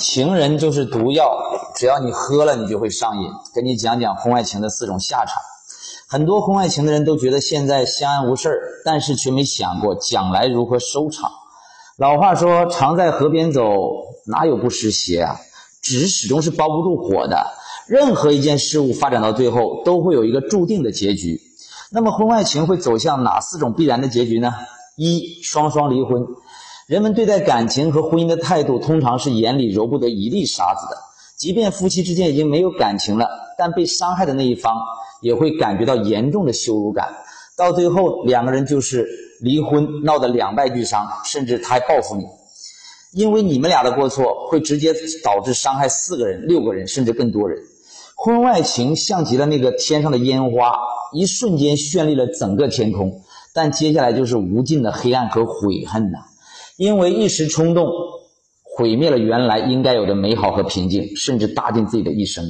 情人就是毒药，只要你喝了，你就会上瘾。跟你讲讲婚外情的四种下场。很多婚外情的人都觉得现在相安无事，但是却没想过将来如何收场。老话说：“常在河边走，哪有不湿鞋啊？”纸始终是包不住火的。任何一件事物发展到最后，都会有一个注定的结局。那么，婚外情会走向哪四种必然的结局呢？一、双双离婚。人们对待感情和婚姻的态度，通常是眼里揉不得一粒沙子的。即便夫妻之间已经没有感情了，但被伤害的那一方也会感觉到严重的羞辱感。到最后，两个人就是离婚，闹得两败俱伤，甚至他还报复你，因为你们俩的过错会直接导致伤害四个人、六个人，甚至更多人。婚外情像极了那个天上的烟花，一瞬间绚丽了整个天空，但接下来就是无尽的黑暗和悔恨呐。因为一时冲动，毁灭了原来应该有的美好和平静，甚至搭进自己的一生。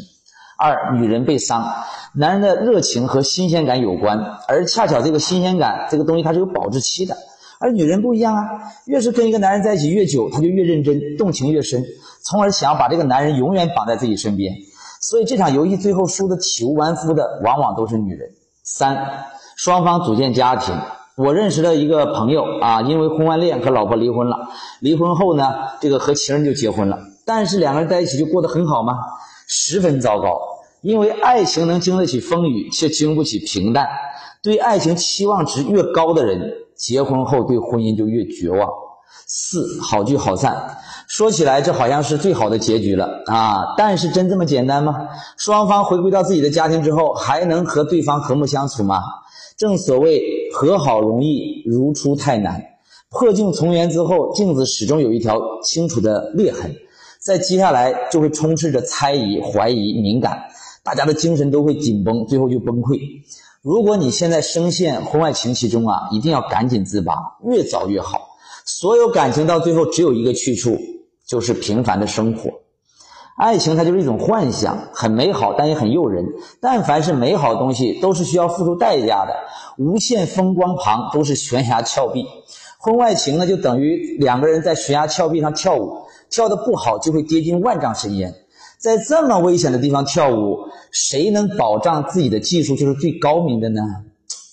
二，女人被伤，男人的热情和新鲜感有关，而恰巧这个新鲜感这个东西它是有保质期的，而女人不一样啊，越是跟一个男人在一起越久，她就越认真，动情越深，从而想要把这个男人永远绑在自己身边。所以这场游戏最后输的体无完肤的，往往都是女人。三，双方组建家庭。我认识了一个朋友啊，因为婚外恋和老婆离婚了。离婚后呢，这个和情人就结婚了。但是两个人在一起就过得很好吗？十分糟糕。因为爱情能经得起风雨，却经不起平淡。对爱情期望值越高的人，结婚后对婚姻就越绝望。四好聚好散，说起来这好像是最好的结局了啊！但是真这么简单吗？双方回归到自己的家庭之后，还能和对方和睦相处吗？正所谓和好容易，如初太难。破镜重圆之后，镜子始终有一条清楚的裂痕，在接下来就会充斥着猜疑、怀疑、敏感，大家的精神都会紧绷，最后就崩溃。如果你现在深陷婚外情其中啊，一定要赶紧自拔，越早越好。所有感情到最后只有一个去处，就是平凡的生活。爱情它就是一种幻想，很美好，但也很诱人。但凡是美好的东西，都是需要付出代价的。无限风光旁都是悬崖峭壁，婚外情呢，就等于两个人在悬崖峭壁上跳舞，跳得不好就会跌进万丈深渊。在这么危险的地方跳舞，谁能保障自己的技术就是最高明的呢？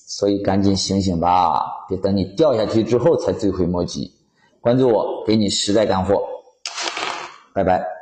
所以赶紧醒醒吧，别等你掉下去之后才追悔莫及。关注我，给你实在干货。拜拜。